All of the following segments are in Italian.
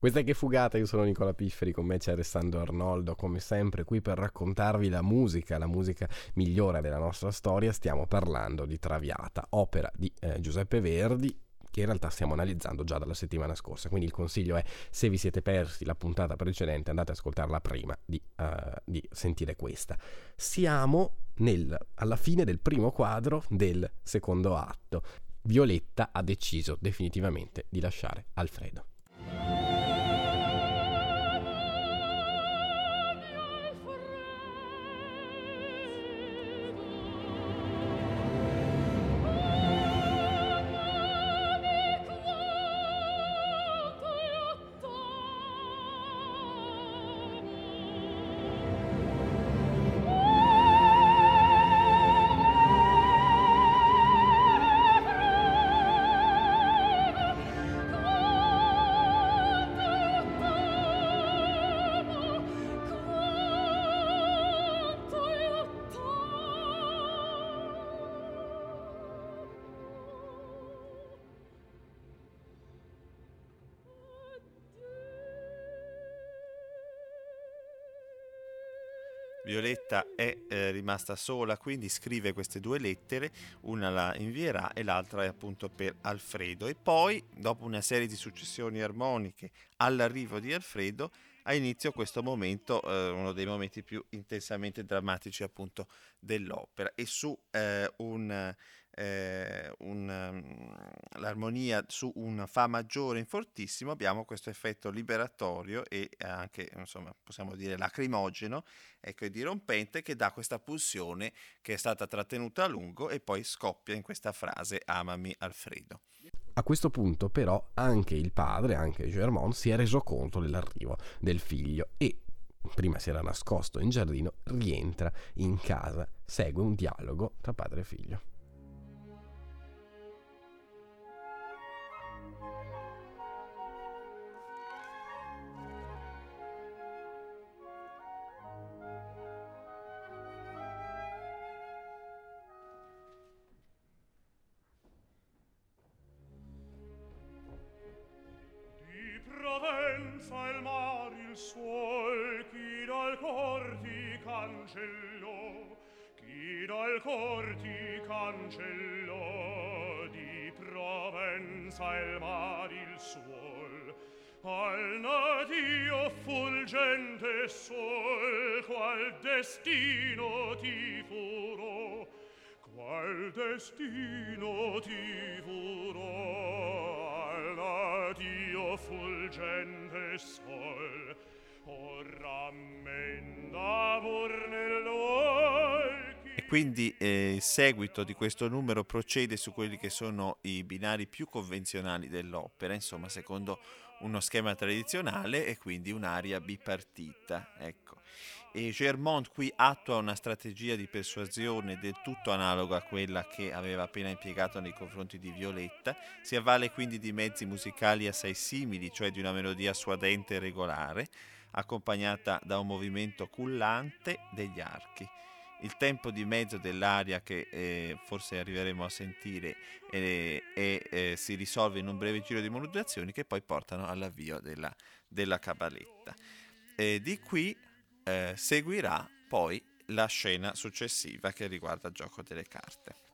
Questa è che fugata, io sono Nicola Pifferi, con me c'è Alessandro Arnoldo, come sempre qui per raccontarvi la musica, la musica migliore della nostra storia, stiamo parlando di Traviata, opera di eh, Giuseppe Verdi, che in realtà stiamo analizzando già dalla settimana scorsa. Quindi il consiglio è, se vi siete persi la puntata precedente, andate ad ascoltarla prima di, uh, di sentire questa. Siamo nel, alla fine del primo quadro del secondo atto. Violetta ha deciso definitivamente di lasciare Alfredo. Violetta è eh, rimasta sola, quindi scrive queste due lettere, una la invierà e l'altra è appunto per Alfredo. E poi, dopo una serie di successioni armoniche all'arrivo di Alfredo, ha inizio questo momento, eh, uno dei momenti più intensamente drammatici appunto dell'opera. E su eh, un eh, un, um, l'armonia su un Fa maggiore in fortissimo, abbiamo questo effetto liberatorio e anche, insomma, possiamo dire lacrimogeno, ecco, e dirompente, che dà questa pulsione che è stata trattenuta a lungo e poi scoppia in questa frase Amami Alfredo. A questo punto però anche il padre, anche Germont, si è reso conto dell'arrivo del figlio e prima si era nascosto in giardino, rientra in casa, segue un dialogo tra padre e figlio. Destino ti furò? Qual destino ti furò? All'addio fulgente sol e quindi eh, il seguito di questo numero procede su quelli che sono i binari più convenzionali dell'opera, insomma secondo uno schema tradizionale e quindi un'aria bipartita. Ecco e Germont qui attua una strategia di persuasione del tutto analoga a quella che aveva appena impiegato nei confronti di Violetta, si avvale quindi di mezzi musicali assai simili, cioè di una melodia suadente e regolare, accompagnata da un movimento cullante degli archi. Il tempo di mezzo dell'aria che eh, forse arriveremo a sentire eh, eh, si risolve in un breve giro di modulazioni che poi portano all'avvio della, della cabaletta. di qui eh, seguirà poi la scena successiva che riguarda il gioco delle carte.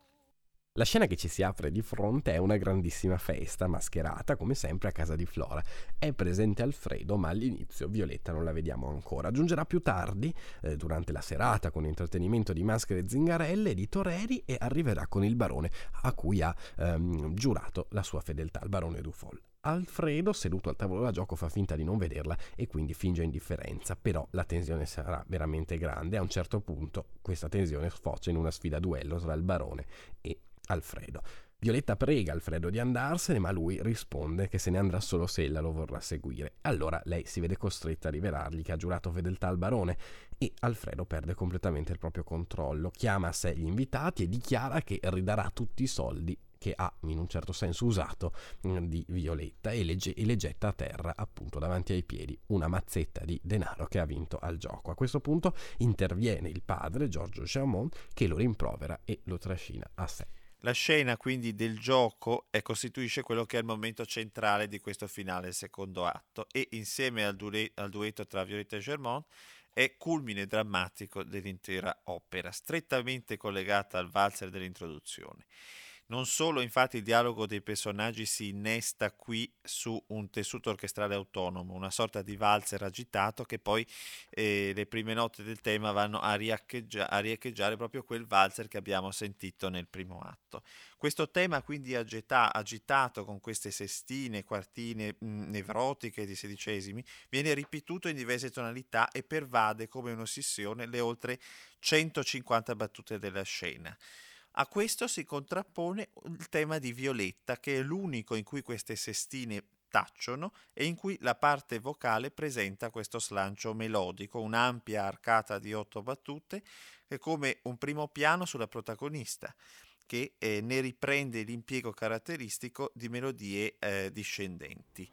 La scena che ci si apre di fronte è una grandissima festa mascherata, come sempre, a casa di Flora. È presente Alfredo, ma all'inizio Violetta non la vediamo ancora. Aggiungerà più tardi, eh, durante la serata, con intrattenimento di maschere zingarelle e di toreri, e arriverà con il barone a cui ha ehm, giurato la sua fedeltà, il barone Dufol. Alfredo, seduto al tavolo da gioco, fa finta di non vederla e quindi finge indifferenza, però la tensione sarà veramente grande. A un certo punto questa tensione sfocia in una sfida a duello tra il barone e Alfredo. Violetta prega Alfredo di andarsene, ma lui risponde che se ne andrà solo se ella lo vorrà seguire. Allora lei si vede costretta a rivelargli che ha giurato fedeltà al barone e Alfredo perde completamente il proprio controllo, chiama a sé gli invitati e dichiara che ridarà tutti i soldi che ha in un certo senso usato mm, di Violetta e le, e le, getta a terra appunto davanti ai piedi una mazzetta di denaro che ha vinto al gioco. A questo punto interviene il padre Giorgio Germont che lo rimprovera e lo trascina a sé. La scena quindi del gioco eh, costituisce quello che è il momento centrale di questo finale, il secondo atto, e insieme al, due- al duetto tra Violetta e Germont è culmine drammatico dell'intera opera, strettamente collegata al valzer dell'introduzione. Non solo infatti il dialogo dei personaggi si innesta qui su un tessuto orchestrale autonomo, una sorta di valzer agitato che poi eh, le prime note del tema vanno a, riecheggia- a riecheggiare proprio quel valzer che abbiamo sentito nel primo atto. Questo tema quindi agita- agitato con queste sestine, quartine mh, mm, nevrotiche di sedicesimi viene ripetuto in diverse tonalità e pervade come un'ossessione le oltre 150 battute della scena. A questo si contrappone il tema di Violetta, che è l'unico in cui queste sestine tacciono e in cui la parte vocale presenta questo slancio melodico, un'ampia arcata di otto battute, che è come un primo piano sulla protagonista, che eh, ne riprende l'impiego caratteristico di melodie eh, discendenti.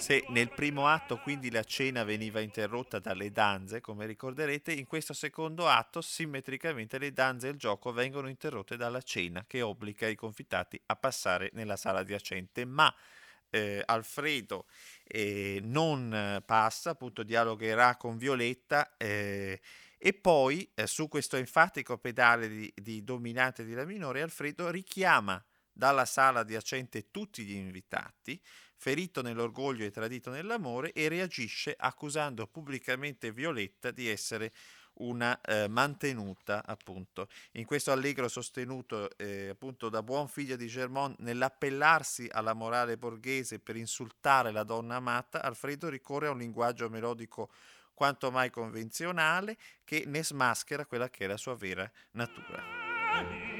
Se nel primo atto quindi la cena veniva interrotta dalle danze, come ricorderete, in questo secondo atto simmetricamente le danze e il gioco vengono interrotte dalla cena che obbliga i confitati a passare nella sala adiacente, ma eh, Alfredo eh, non passa, appunto dialogherà con Violetta eh, e poi eh, su questo enfatico pedale di, di dominante di La minore Alfredo richiama dalla sala adiacente tutti gli invitati ferito nell'orgoglio e tradito nell'amore, e reagisce accusando pubblicamente Violetta di essere una eh, mantenuta, appunto. In questo allegro sostenuto eh, appunto da buon figlio di Germont nell'appellarsi alla morale borghese per insultare la donna amata, Alfredo ricorre a un linguaggio melodico quanto mai convenzionale che ne smaschera quella che è la sua vera natura.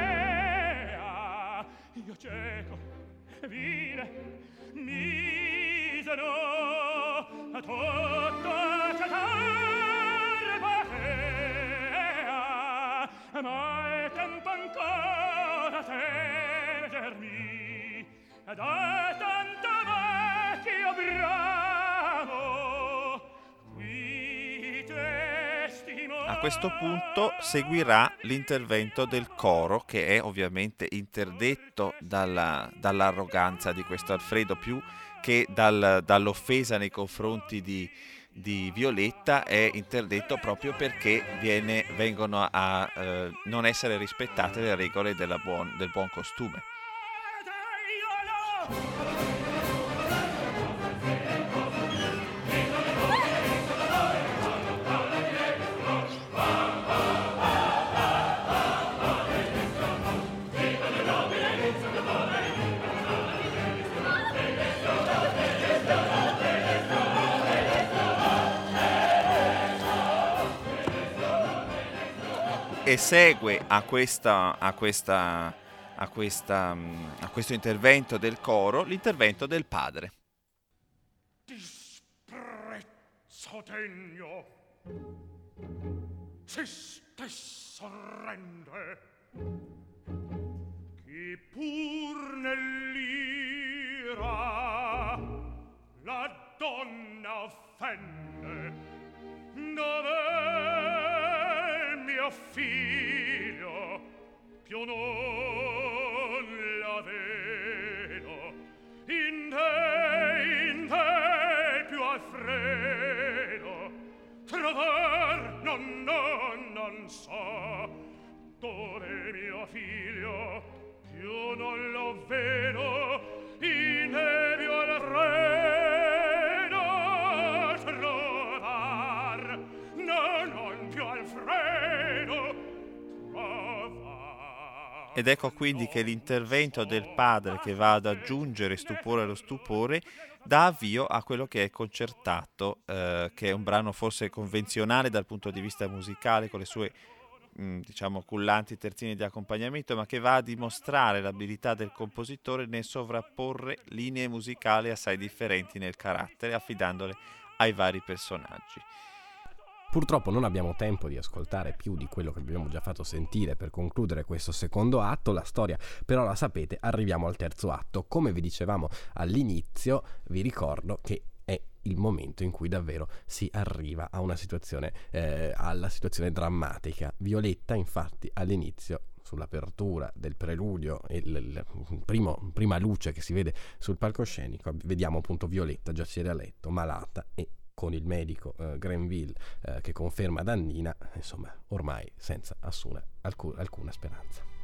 io cieco vile misero a tutto cetar batea ma è tempo ancora tergermi ed questo punto seguirà l'intervento del coro che è ovviamente interdetto dalla, dall'arroganza di questo Alfredo più che dal, dall'offesa nei confronti di, di, Violetta è interdetto proprio perché viene, vengono a eh, non essere rispettate le regole buon, del buon costume. Segue a, questa, a, questa, a, questa, a questo intervento del coro l'intervento del padre. Disprezzo degno, se stesso rende, chi pur nell'ira la donna offende, dove mio figlio più non la vedo. In te in te più al trovar non non non so dove mio figlio più non lo vedo. Ed ecco quindi che l'intervento del padre che va ad aggiungere stupore allo stupore dà avvio a quello che è concertato, eh, che è un brano forse convenzionale dal punto di vista musicale, con le sue mh, diciamo cullanti terzini di accompagnamento, ma che va a dimostrare l'abilità del compositore nel sovrapporre linee musicali assai differenti nel carattere, affidandole ai vari personaggi. Purtroppo non abbiamo tempo di ascoltare più di quello che abbiamo già fatto sentire per concludere questo secondo atto, la storia però la sapete, arriviamo al terzo atto. Come vi dicevamo all'inizio, vi ricordo che è il momento in cui davvero si arriva a una situazione, eh, alla situazione drammatica. Violetta infatti all'inizio sull'apertura del preludio e la prima luce che si vede sul palcoscenico, vediamo appunto Violetta giacere a letto, malata e con il medico eh, Grenville eh, che conferma Dannina, insomma, ormai senza assuna, alcun, alcuna speranza.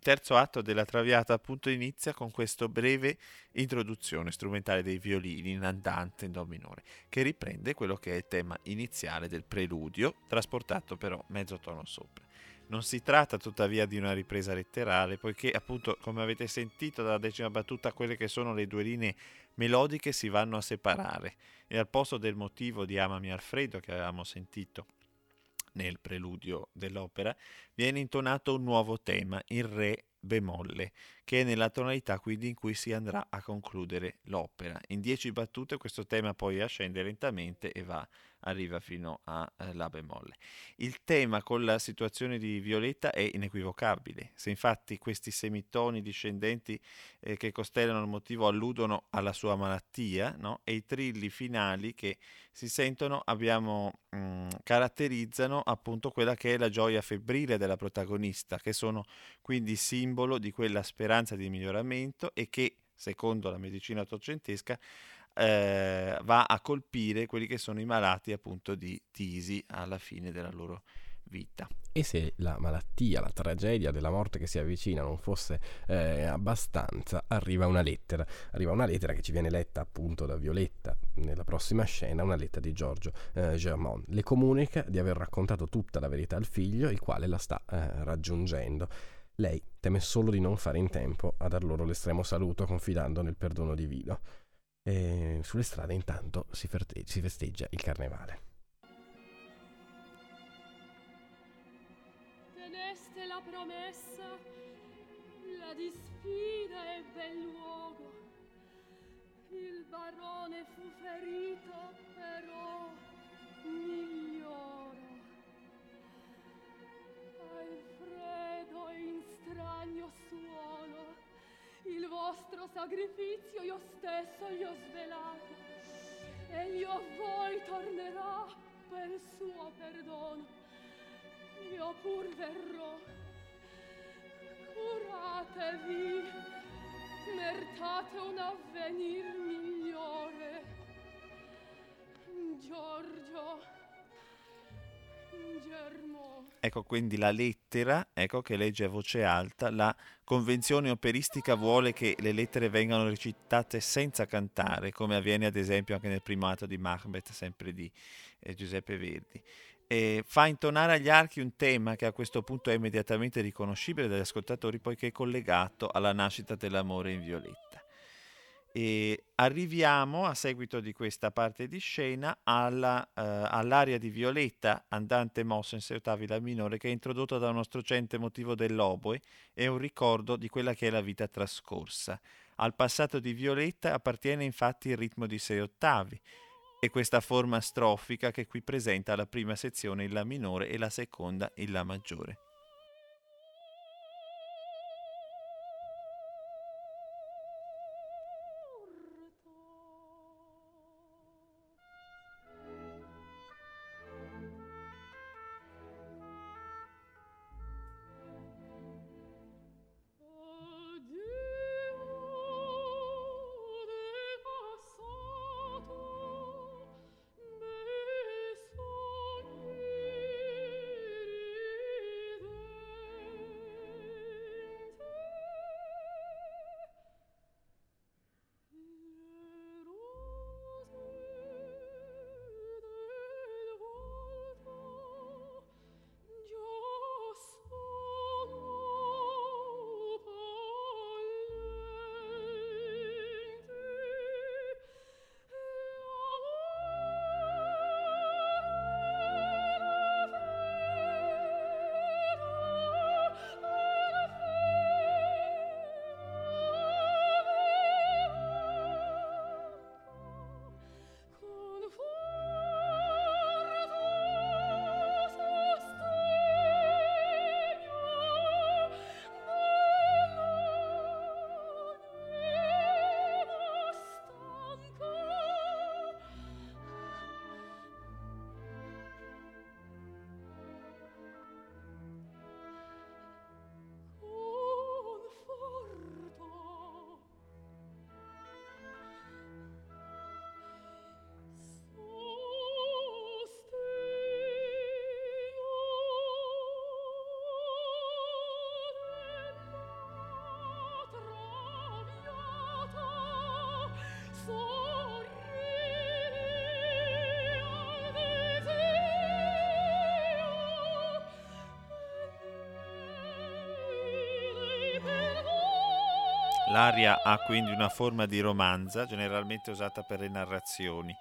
Terzo atto della Traviata appunto inizia con questa breve introduzione strumentale dei violini in andante in Do minore, che riprende quello che è il tema iniziale del preludio, trasportato però mezzo tono sopra. Non si tratta tuttavia di una ripresa letterale, poiché appunto, come avete sentito dalla decima battuta, quelle che sono le due linee melodiche si vanno a separare e al posto del motivo di Amami Alfredo che avevamo sentito nel preludio dell'opera, viene intonato un nuovo tema in Re bemolle, che è nella tonalità quindi in cui si andrà a concludere l'opera. In dieci battute questo tema poi ascende lentamente e va arriva fino a eh, La bemolle. Il tema con la situazione di Violetta è inequivocabile. Se infatti questi semitoni discendenti eh, che costellano il motivo alludono alla sua malattia, no? e i trilli finali che si sentono abbiamo, mh, mm, caratterizzano appunto quella che è la gioia febbrile della protagonista, che sono quindi simbolo di quella speranza di miglioramento e che, secondo la medicina ottocentesca, eh, va a colpire quelli che sono i malati appunto di tisi alla fine della loro vita. E se la malattia, la tragedia della morte che si avvicina non fosse eh, abbastanza, arriva una lettera. Arriva una lettera che ci viene letta appunto da Violetta nella prossima scena, una lettera di Giorgio eh, Germont. Le comunica di aver raccontato tutta la verità al figlio, il quale la sta eh, raggiungendo. Lei teme solo di non fare in tempo a dar loro l'estremo saluto confidando nel perdono divino. E sulle strade intanto si, ferte- si festeggia il carnevale. Teneste la promessa, la disfida e bel luogo. Il barone fu ferito, però migliora. Sacrificio io stesso gli ho svelato, e io a voi tornerò per suo perdono. Io pur verrò. Curatevi, mertate un avvenir migliore. Giorgio. Ecco quindi la lettera, ecco che legge a voce alta, la convenzione operistica vuole che le lettere vengano recitate senza cantare, come avviene ad esempio anche nel primo atto di Macbeth, sempre di eh, Giuseppe Verdi e fa intonare agli archi un tema che a questo punto è immediatamente riconoscibile dagli ascoltatori poiché è collegato alla nascita dell'amore in Violetta. E arriviamo a seguito di questa parte di scena alla, uh, all'aria di Violetta, andante mosso in sei ottavi la minore, che è introdotta da uno struggente motivo dell'oboe e un ricordo di quella che è la vita trascorsa. Al passato di Violetta appartiene infatti il ritmo di sei ottavi, e questa forma strofica che qui presenta la prima sezione in La minore e la seconda in La maggiore. L'aria ha quindi una forma di romanza, generalmente usata per le narrazioni,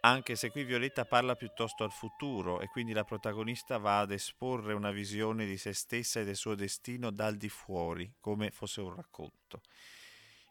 anche se qui Violetta parla piuttosto al futuro e quindi la protagonista va ad esporre una visione di se stessa e del suo destino dal di fuori, come fosse un racconto.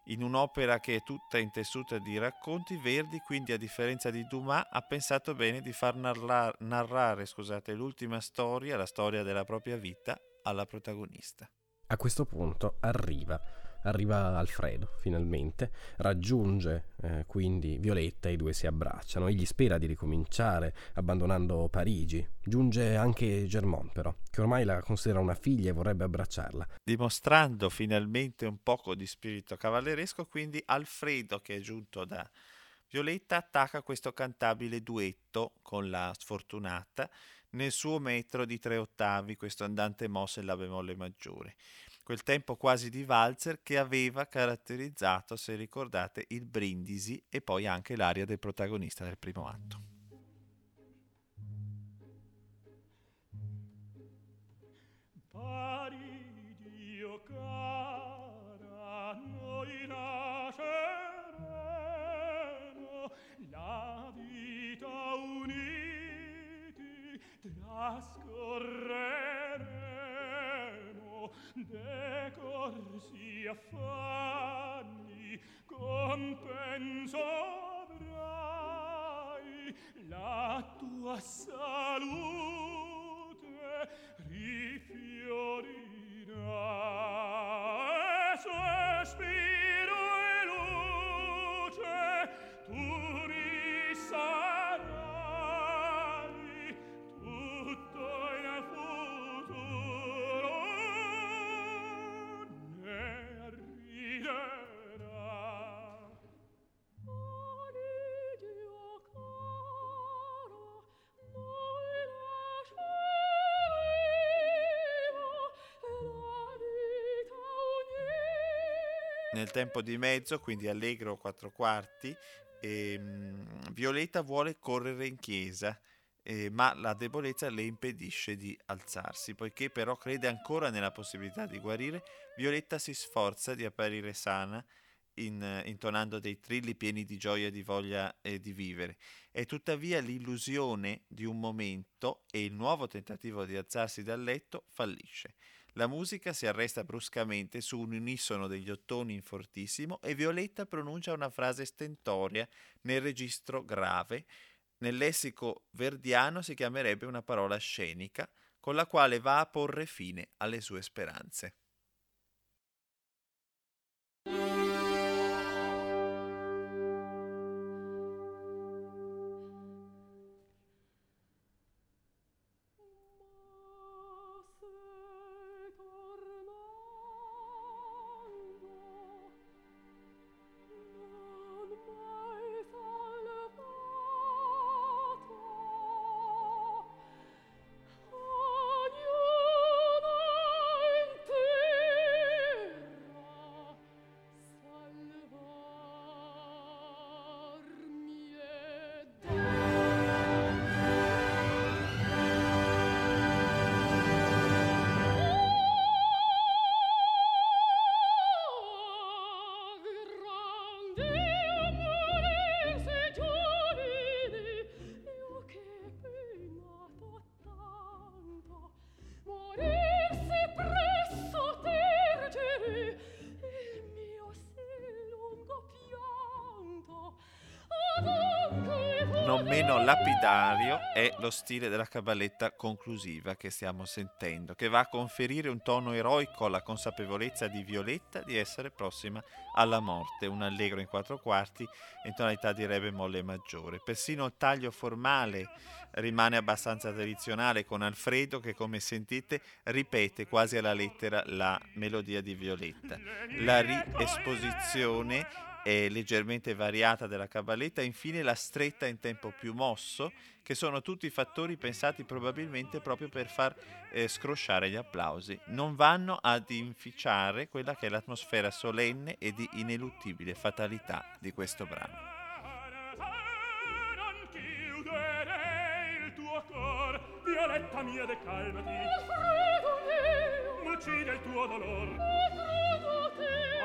In un'opera che è tutta intessuta di racconti, Verdi, quindi a differenza di Dumas, ha pensato bene di far narrar- narrare scusate, l'ultima storia, la storia della propria vita, alla protagonista. A questo punto arriva arriva Alfredo finalmente, raggiunge eh, quindi Violetta e i due si abbracciano. Egli spera di ricominciare abbandonando Parigi. Giunge anche Germont però, che ormai la considera una figlia e vorrebbe abbracciarla. Dimostrando finalmente un poco di spirito cavalleresco, quindi Alfredo che è giunto da Violetta attacca questo cantabile duetto con la sfortunata nel suo metro di tre ottavi, questo andante mosse in La bemolle maggiore. Quel tempo quasi di valzer che aveva caratterizzato, se ricordate, il brindisi e poi anche l'aria del protagonista del primo atto. affanni compenso avrai la tua salute. Nel tempo di mezzo, quindi allegro quattro quarti, ehm, Violetta vuole correre in chiesa, eh, ma la debolezza le impedisce di alzarsi. Poiché però crede ancora nella possibilità di guarire, Violetta si sforza di apparire sana, in- intonando dei trilli pieni di gioia e di voglia eh, di vivere. È tuttavia l'illusione di un momento e il nuovo tentativo di alzarsi dal letto fallisce. La musica si arresta bruscamente su un unisono degli ottoni in fortissimo e Violetta pronuncia una frase stentoria nel registro grave. Nel lessico verdiano si chiamerebbe una parola scenica, con la quale va a porre fine alle sue speranze. Non meno lapidario è lo stile della caballetta conclusiva che stiamo sentendo, che va a conferire un tono eroico alla consapevolezza di Violetta di essere prossima alla morte, un allegro in quattro quarti in tonalità di re bemolle maggiore. Persino il taglio formale rimane abbastanza tradizionale con Alfredo che come sentite ripete quasi alla lettera la melodia di Violetta. La riesposizione è leggermente variata della caballetta e infine la stretta in tempo più mosso, che sono tutti fattori pensati probabilmente proprio per far eh, scrosciare gli applausi. Non vanno ad inficiare quella che è l'atmosfera solenne e di ineluttibile fatalità di questo brano. violetta mia decalmati mio m'uccide il tuo dolor Alfredo te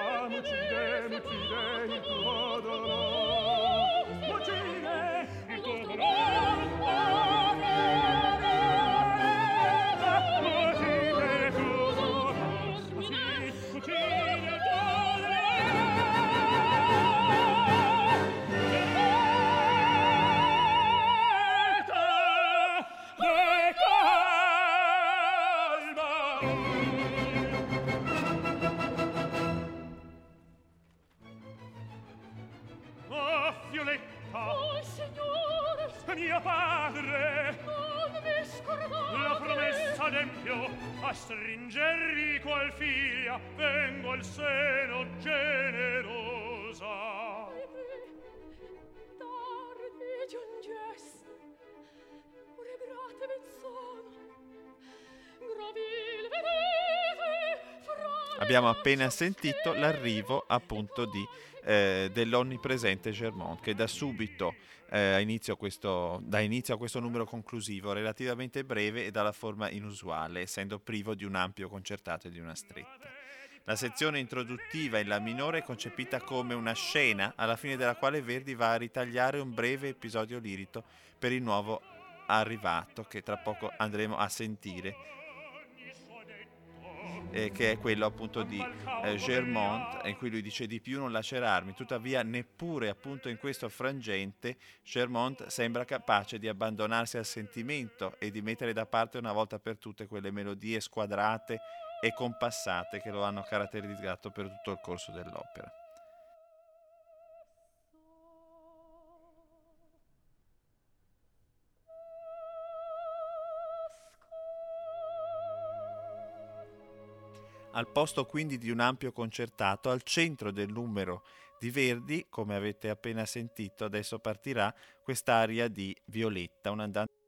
Abbiamo appena sentito l'arrivo appunto di, eh, dell'onnipresente Germont che da subito eh, inizio questo, dà inizio a questo numero conclusivo relativamente breve e dalla forma inusuale, essendo privo di un ampio concertato e di una stretta. La sezione introduttiva in La minore è concepita come una scena alla fine della quale Verdi va a ritagliare un breve episodio lirico per il nuovo arrivato che tra poco andremo a sentire eh, che è quello appunto di eh, Germont, in cui lui dice di più non lacerarmi, tuttavia neppure appunto in questo frangente Germont sembra capace di abbandonarsi al sentimento e di mettere da parte una volta per tutte quelle melodie squadrate e compassate che lo hanno caratterizzato per tutto il corso dell'opera. Al posto quindi di un ampio concertato, al centro del numero di Verdi, come avete appena sentito, adesso partirà quest'aria di Violetta, un andante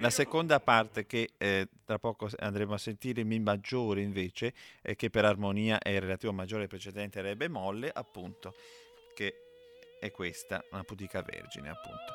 La seconda parte che eh, tra poco andremo a sentire, Mi maggiore invece, eh, che per armonia è il relativo maggiore precedente Re bemolle, appunto, che è questa, una pudica vergine, appunto.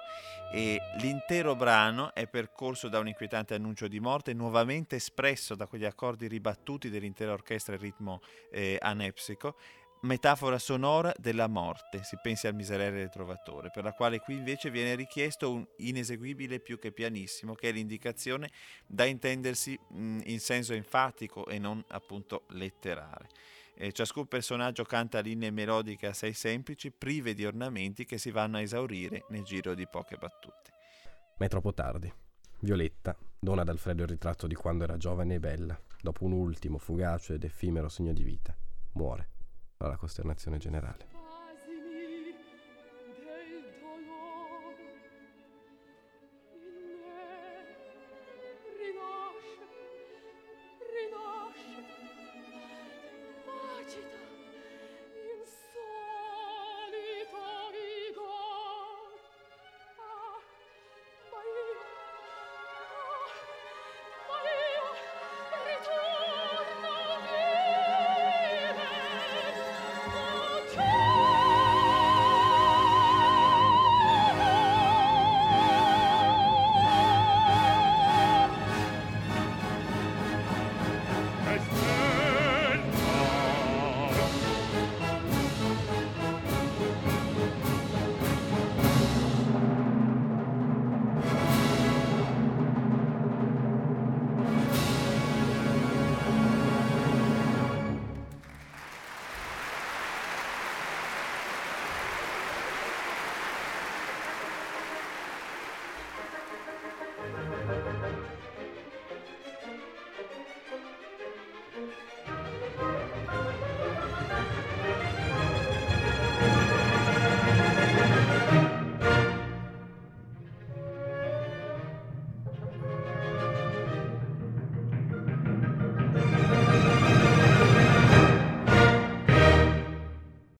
E l'intero brano è percorso da un inquietante annuncio di morte, nuovamente espresso da quegli accordi ribattuti dell'intera orchestra in ritmo eh, anepsico, metafora sonora della morte, si pensi al miserere del trovatore, per la quale qui invece viene richiesto un ineseguibile più che pianissimo, che è l'indicazione da intendersi mh, in senso enfatico e non appunto letterale. E ciascun personaggio canta linee melodiche assai semplici, prive di ornamenti che si vanno a esaurire nel giro di poche battute. Ma è troppo tardi. Violetta dona ad Alfredo il ritratto di quando era giovane e bella, dopo un ultimo fugace ed effimero segno di vita. Muore alla costernazione generale.